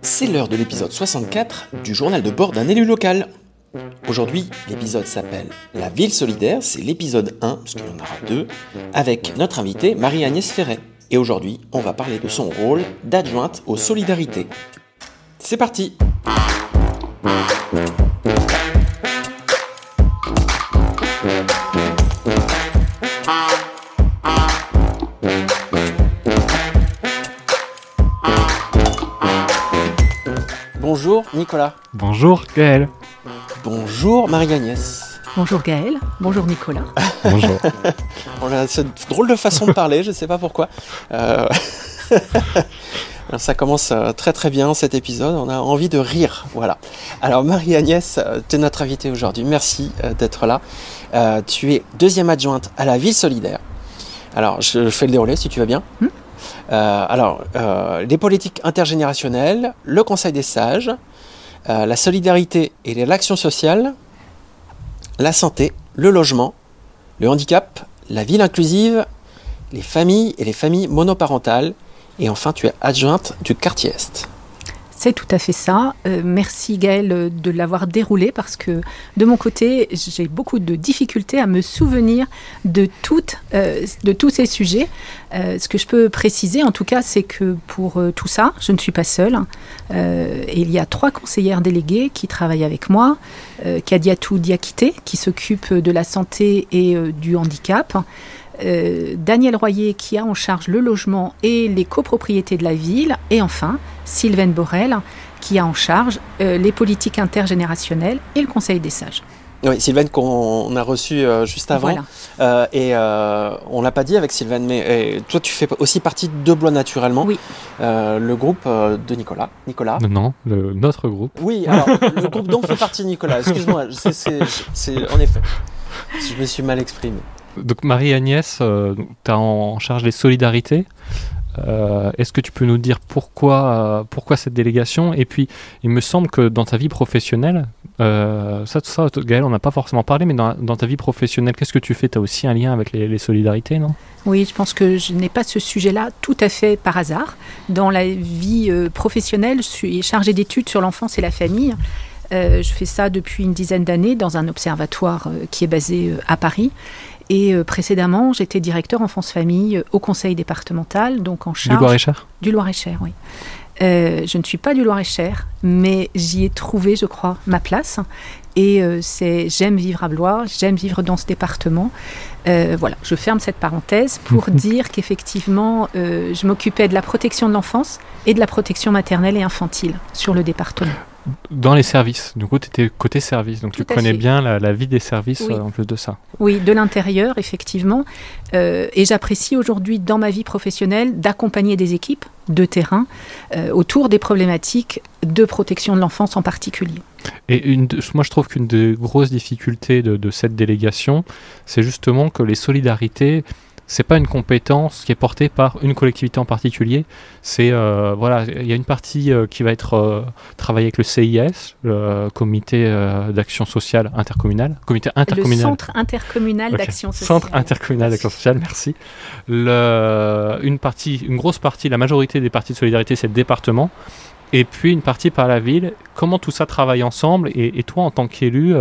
C'est l'heure de l'épisode 64 du journal de bord d'un élu local. Aujourd'hui, l'épisode s'appelle La ville solidaire, c'est l'épisode 1, parce qu'il y en aura deux, avec notre invitée Marie-Agnès Ferret. Et aujourd'hui, on va parler de son rôle d'adjointe aux solidarités. C'est parti Nicolas. Bonjour Gaël. Bonjour Marie-Agnès. Bonjour Gaël, bonjour Nicolas. Bonjour. On a cette drôle de façon de parler, je ne sais pas pourquoi. Euh, Ça commence euh, très très bien cet épisode, on a envie de rire. Voilà. Alors Marie-Agnès, euh, tu es notre invitée aujourd'hui, merci d'être là. tu es deuxième adjointe à la ville solidaire. Alors je fais le déroulé si tu vas bien. Hmm. alors, les politiques intergénérationnelles, le Conseil des sages, la solidarité et l'action sociale, la santé, le logement, le handicap, la ville inclusive, les familles et les familles monoparentales, et enfin tu es adjointe du quartier Est. C'est tout à fait ça. Euh, merci Gaëlle de l'avoir déroulé parce que de mon côté, j'ai beaucoup de difficultés à me souvenir de, euh, tous ces sujets. Euh, ce que je peux préciser en tout cas, c'est que pour tout ça, je ne suis pas seule. il y a trois conseillères déléguées qui travaillent avec moi. Kadiatou Diakité qui s'occupe de la santé et du handicap. Euh, Daniel Royer qui a en charge le logement et les copropriétés de la ville, et enfin Sylvaine Borel qui a en charge euh, les politiques intergénérationnelles et le Conseil des sages. Oui, Sylvaine qu'on a reçu euh, juste avant. et on l'a pas dit avec Sylvaine, mais toi tu fais aussi partie de Blois naturellement. Oui. le groupe de Nicolas. Nicolas. Non, le, notre groupe. Oui, alors le groupe dont fait partie Nicolas. Excuse-moi, c'est en effet. Je me suis mal exprimé. Donc Marie-Agnès, euh, tu as en charge les solidarités. Euh, est-ce que tu peux nous dire pourquoi, euh, pourquoi cette délégation? Et puis, il me semble que dans ta vie professionnelle, ça, ça, Gaël, on n'a pas forcément parlé, mais dans, ta vie professionnelle, qu'est-ce que tu fais? Tu as aussi un lien avec les, solidarités, non? Oui, je pense que je n'ai pas ce sujet-là tout à fait par hasard. Dans la vie professionnelle, je suis chargée d'études sur l'enfance et la famille. je fais ça depuis une dizaine d'années dans un observatoire qui est basé à Paris. Et euh, précédemment, j'étais directeur enfance-famille euh, au conseil départemental, donc en charge. Du Loir-et-Cher Du Loir-et-Cher, oui. Euh, je ne suis pas du Loir-et-Cher, mais j'y ai trouvé, je crois, ma place. Et c'est j'aime vivre à Blois, j'aime vivre dans ce département. voilà, je ferme cette parenthèse pour dire qu'effectivement, je m'occupais de la protection de l'enfance et de la protection maternelle et infantile sur le département. Dans les services, du coup, tu étais côté service, donc tu connais bien la, vie des services euh, en plus de ça. Oui, de l'intérieur, effectivement. Euh, et j'apprécie aujourd'hui, dans ma vie professionnelle, d'accompagner des équipes de terrain euh, autour des problématiques de protection de l'enfance en particulier. Et une, moi, je trouve qu'une des grosses difficultés de cette délégation, c'est justement que les solidarités c'est pas une compétence qui est portée par une collectivité en particulier. C'est euh, voilà, il y a une partie euh, qui va être euh, travaillée avec le CIS, le Comité d'action sociale intercommunal, Comité intercommunal. Le Centre intercommunal d'action sociale. Centre intercommunal d'action sociale, merci. Le, une partie, une grosse partie, la majorité des parties de solidarité, c'est le département et puis une partie par la ville. Comment tout ça travaille ensemble et, toi, en tant qu'élu,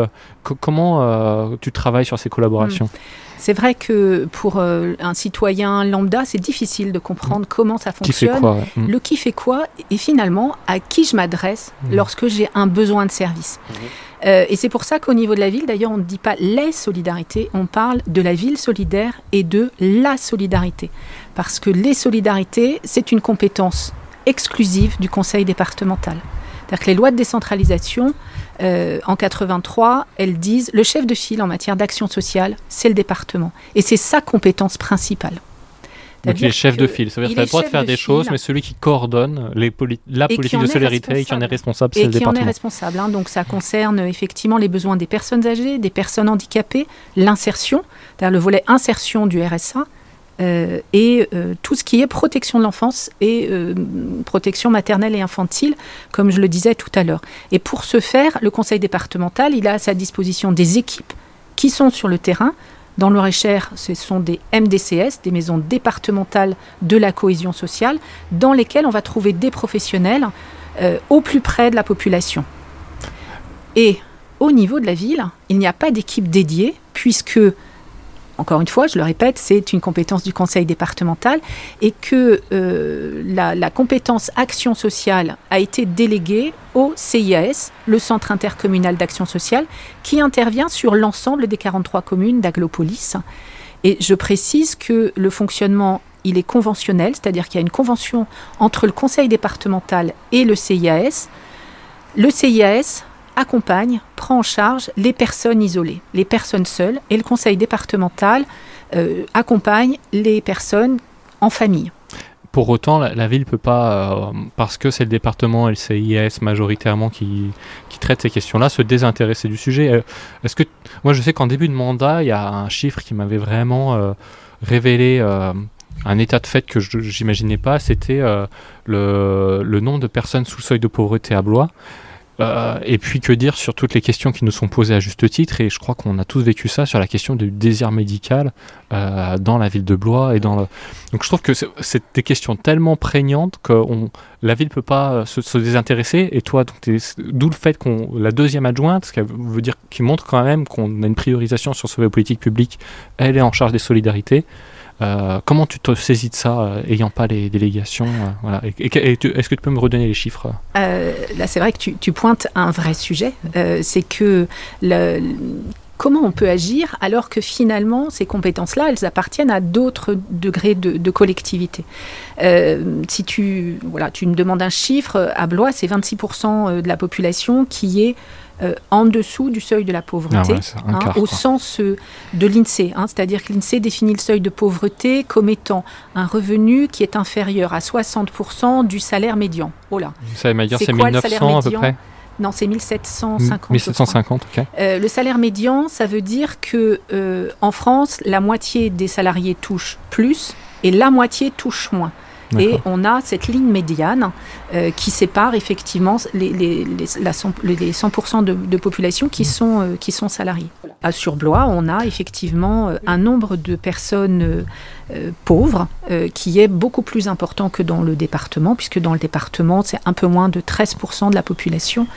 comment tu travailles sur ces collaborations? Hmm. C'est vrai que pour euh, un citoyen lambda, c'est difficile de comprendre mm. comment ça fonctionne, qui fait quoi, mm. le qui fait quoi, et finalement à qui je m'adresse mm. lorsque j'ai un besoin de service. Euh, et c'est pour ça qu'au niveau de la ville, d'ailleurs, on ne dit pas les solidarités, on parle de la ville solidaire et de la solidarité. Parce que les solidarités, c'est une compétence exclusive du conseil départemental. C'est-à-dire que les lois de décentralisation euh, en 83, elles disent le chef de file en matière d'action sociale, c'est le département. Et c'est sa compétence principale. Donc il est chef de file, ça veut dire qu'il a le droit de faire des choses, mais celui qui coordonne les la politique de solidarité et qui en est responsable, c'est le département. Et qui en est responsable. Hein. donc ça concerne effectivement les besoins des personnes âgées, des personnes handicapées, l'insertion, c'est-à-dire le volet insertion du RSA, euh, et euh, tout ce qui est protection de l'enfance et euh, protection maternelle et infantile, comme je le disais tout à l'heure. Et pour ce faire, le conseil départemental, il a à sa disposition des équipes qui sont sur le terrain. Dans le cher ce sont des MDCS, des maisons départementales de la cohésion sociale, dans lesquelles on va trouver des professionnels au plus près de la population. Et au niveau de la ville, il n'y a pas d'équipe dédiée, puisque encore une fois, je le répète, c'est une compétence du conseil départemental et que euh, la, compétence action sociale a été déléguée au CIAS, le Centre intercommunal d'action sociale, qui intervient sur l'ensemble des 43 communes d'Aglopolis. Et je précise que le fonctionnement, il est conventionnel, c'est-à-dire qu'il y a une convention entre le conseil départemental et le CIAS. Le CIAS accompagne, prend en charge les personnes isolées, les personnes seules, et le conseil départemental euh, accompagne les personnes en famille. Pour autant, la, ville ne peut pas, euh, parce que c'est le département et le CIS majoritairement qui, qui traite ces questions-là, se désintéresser du sujet. Euh, est-ce que moi, je sais qu'en début de mandat, il y a un chiffre qui m'avait vraiment révélé un état de fait que je n'imaginais pas, c'était le, le, nombre de personnes sous seuil de pauvreté à Blois. Euh, et puis que dire sur toutes les questions qui nous sont posées à juste titre, et je crois qu'on a tous vécu ça sur la question du désir médical euh, dans la ville de Blois. Et dans. Donc je trouve que c'est des questions tellement prégnantes que la ville peut pas se, désintéresser. Et toi, d'où le fait qu'on la deuxième adjointe, ce qui veut dire qui montre quand même qu'on a une priorisation sur ce politique publique, elle est en charge des solidarités. Euh, comment tu te saisis de ça, euh, ayant pas les délégations euh, voilà. Est-ce que tu peux me redonner les chiffres Là, c'est vrai que tu, pointes un vrai sujet. c'est que le, comment on peut agir alors que finalement ces compétences-là, elles appartiennent à d'autres degrés de, collectivité. si tu, voilà, tu me demandes un chiffre, à Blois, c'est 26% de la population qui est euh, en dessous du seuil de la pauvreté, ah hein, au sens euh, de l'INSEE. Hein, c'est-à-dire que l'INSEE définit le seuil de pauvreté comme étant un revenu qui est inférieur à 60% du salaire médian. Oh là. c'est 1900 à peu près? Non, c'est 1750. 1750, ok. Euh, le salaire médian, ça veut dire que en France, la moitié des salariés touchent plus et la moitié touche moins. Et on a cette ligne médiane euh, qui sépare effectivement les, les, la 100%, de, population qui, mm. sont, euh, qui sont salariés. À Surblois, on a effectivement euh, un nombre de personnes pauvres qui est beaucoup plus important que dans le département, puisque dans le département, c'est un peu moins de 13% de la population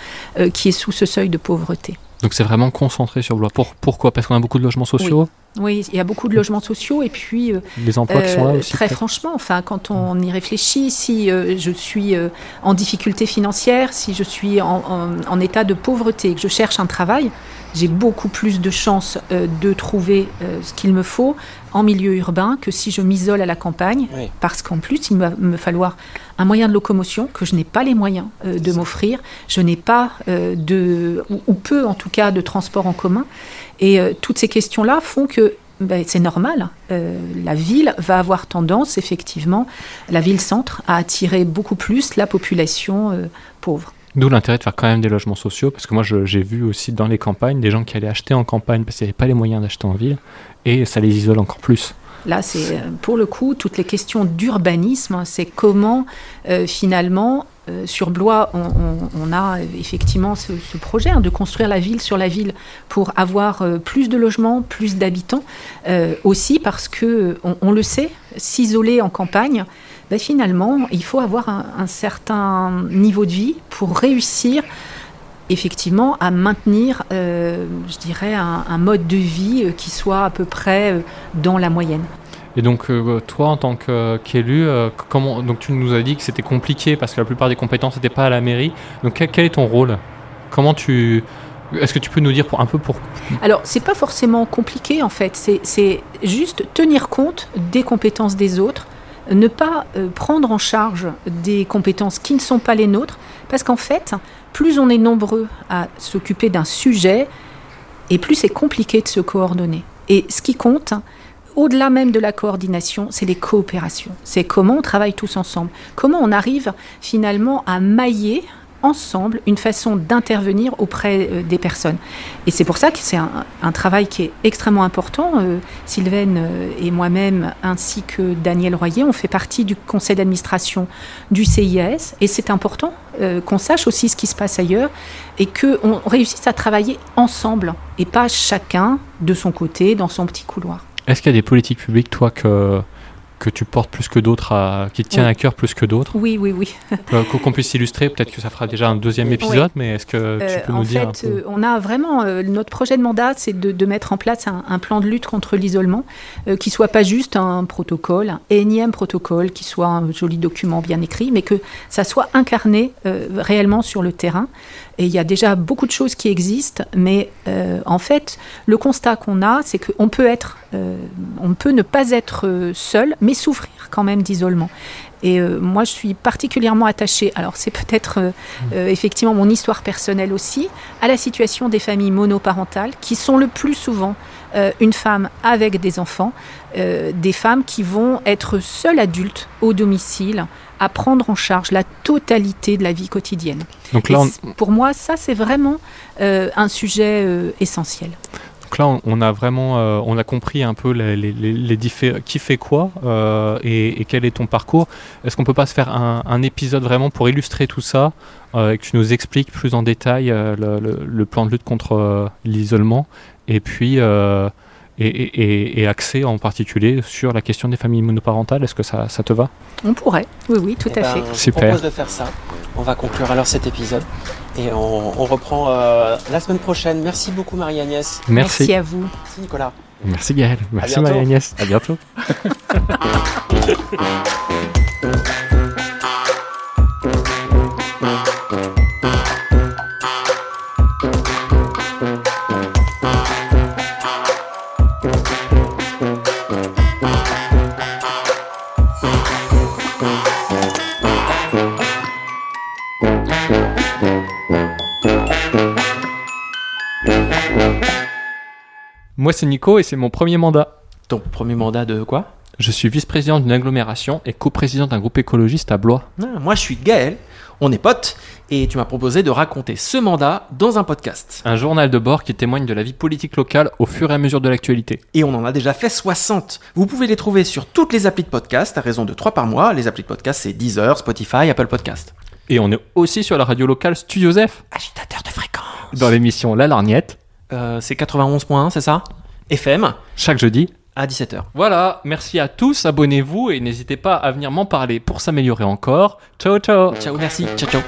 qui est sous ce seuil de pauvreté. Donc c'est vraiment concentré sur Blois. pourquoi? Parce qu'on a beaucoup de logements sociaux? Oui. Il y a beaucoup de logements sociaux et puis les emplois qui sont là aussi. Très franchement, enfin, quand on y réfléchit, si je suis en difficulté financière, si je suis en, état de pauvreté, que je cherche un travail, j'ai beaucoup plus de chances euh, de trouver euh, ce qu'il me faut en milieu urbain que si je m'isole à la campagne, parce qu'en plus, il va me falloir un moyen de locomotion que je n'ai pas les moyens euh, de m'offrir, je n'ai pas de, ou, peu en tout cas, de transport en commun. Et toutes ces questions-là font que ben, c'est normal. Euh, la ville va avoir tendance, effectivement, la ville-centre, à attirer beaucoup plus la population euh, pauvre. D'où l'intérêt de faire quand même des logements sociaux, parce que moi j'ai vu aussi dans les campagnes des gens qui allaient acheter en campagne parce qu'ils n'avaient pas les moyens d'acheter en ville, et ça les isole encore plus. Là, c'est euh, pour le coup toutes les questions d'urbanisme, c'est comment finalement euh, sur Blois, on, a effectivement ce, projet hein, de construire la ville sur la ville pour avoir euh, plus de logements, plus d'habitants. Euh, aussi parce que, on, le sait, s'isoler en campagne, ben, finalement, il faut avoir un, certain niveau de vie pour réussir effectivement à maintenir, je dirais, un, mode de vie qui soit à peu près dans la moyenne. Et donc, euh, toi, en tant qu'élu, euh, comment donc tu nous as dit que c'était compliqué parce que la plupart des compétences n'étaient pas à la mairie. Donc, quel, est ton rôle? Comment tu. Est-ce que tu peux nous dire pour, un peu pour. Alors, c'est pas forcément compliqué en fait. C'est juste tenir compte des compétences des autres, ne pas euh, prendre en charge des compétences qui ne sont pas les nôtres, parce qu'en fait, plus on est nombreux à s'occuper d'un sujet, et plus c'est compliqué de se coordonner. Et ce qui compte, au-delà même de la coordination, c'est les coopérations. C'est comment on travaille tous ensemble, comment on arrive finalement à mailler ensemble une façon d'intervenir auprès euh, des personnes. Et c'est pour ça que c'est un, travail qui est extrêmement important. Euh, Sylvaine euh, et moi-même, ainsi que Daniel Royer, on fait partie du conseil d'administration du CIS. Et c'est important qu'on sache aussi ce qui se passe ailleurs et qu'on réussisse à travailler ensemble et pas chacun de son côté dans son petit couloir. Est-ce qu'il y a des politiques publiques, toi, que que tu portes plus que d'autres, à- qui te tient Oui. à cœur plus que d'autres Oui, oui, oui. Euh, Qu'on puisse illustrer, peut-être que ça fera déjà un deuxième épisode, mais est-ce que Euh, tu peux en nous dire un fait, peu euh, on a vraiment euh, notre projet de mandat, c'est de, de mettre en place un, un plan de lutte contre l'isolement, euh, qui soit pas juste un protocole, un énième protocole, qui soit un joli document bien écrit, mais que ça soit incarné euh, réellement sur le terrain. Et il y a déjà beaucoup de choses qui existent, mais euh, en fait, le constat qu'on a, c'est qu'on peut être, euh, on peut ne pas être euh, seul, mais souffrir quand même d'isolement. Et euh, moi, je suis particulièrement attachée. Alors, c'est peut-être euh, euh, effectivement mon histoire personnelle aussi, à la situation des familles monoparentales, qui sont le plus souvent une femme avec des enfants, des femmes qui vont être seules adultes au domicile, à prendre en charge la totalité de la vie quotidienne. Donc là, on, pour moi, ça, c'est vraiment un sujet essentiel. Donc là, on- a vraiment, euh, compris un peu les, qui fait quoi euh, et, quel est ton parcours. Est-ce qu'on peut pas se faire un, épisode vraiment pour illustrer tout ça euh, et que tu nous expliques plus en détail le, plan de lutte contre l'isolement et puis et, et, axé en particulier sur la question des familles monoparentales. Est-ce que ça, ça te va? On pourrait, oui, oui, tout Eh à ben, fait. Je Super. propose de faire ça. On va conclure alors cet épisode. Et on, on reprend euh, la semaine prochaine. Merci beaucoup Marie-Agnès. Merci. à vous. Merci Nicolas. Merci Gaël. Merci bientôt. Marie-Agnès. À bientôt. Moi, c'est Nico et c'est mon premier mandat. Ton premier mandat de quoi? Je suis vice-président d'une agglomération et coprésident d'un groupe écologiste à Blois. Ah, Moi, je suis Gaël, on est potes, et tu m'as proposé de raconter ce mandat dans un podcast. Un journal de bord qui témoigne de la vie politique locale au fur et à mesure de l'actualité. Et on en a déjà fait 60. Vous pouvez les trouver sur toutes les applis de podcast à raison de 3 par mois. Les applis de podcast, c'est Deezer, Spotify, Apple Podcast. Et on est aussi sur la radio locale Studio Zef, Agitateur de fréquence. dans l'émission La Larniette, Euh, c'est 91.1, c'est ça? FM chaque jeudi. à 17h. Voilà, merci à tous, abonnez-vous et n'hésitez pas à venir m'en parler pour s'améliorer encore. Ciao ciao Ciao, merci. Ciao, ciao.